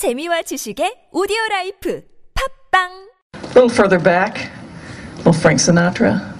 재미와 지식의 오디오 라이프 팝빵 Little further back, little Frank Sinatra.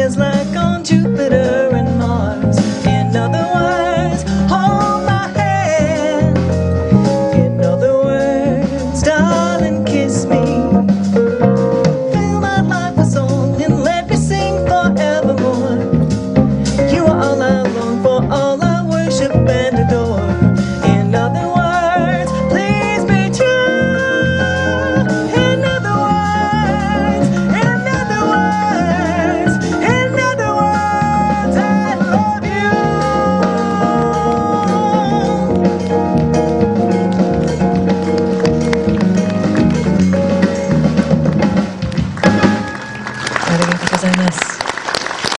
is like on Jupiter.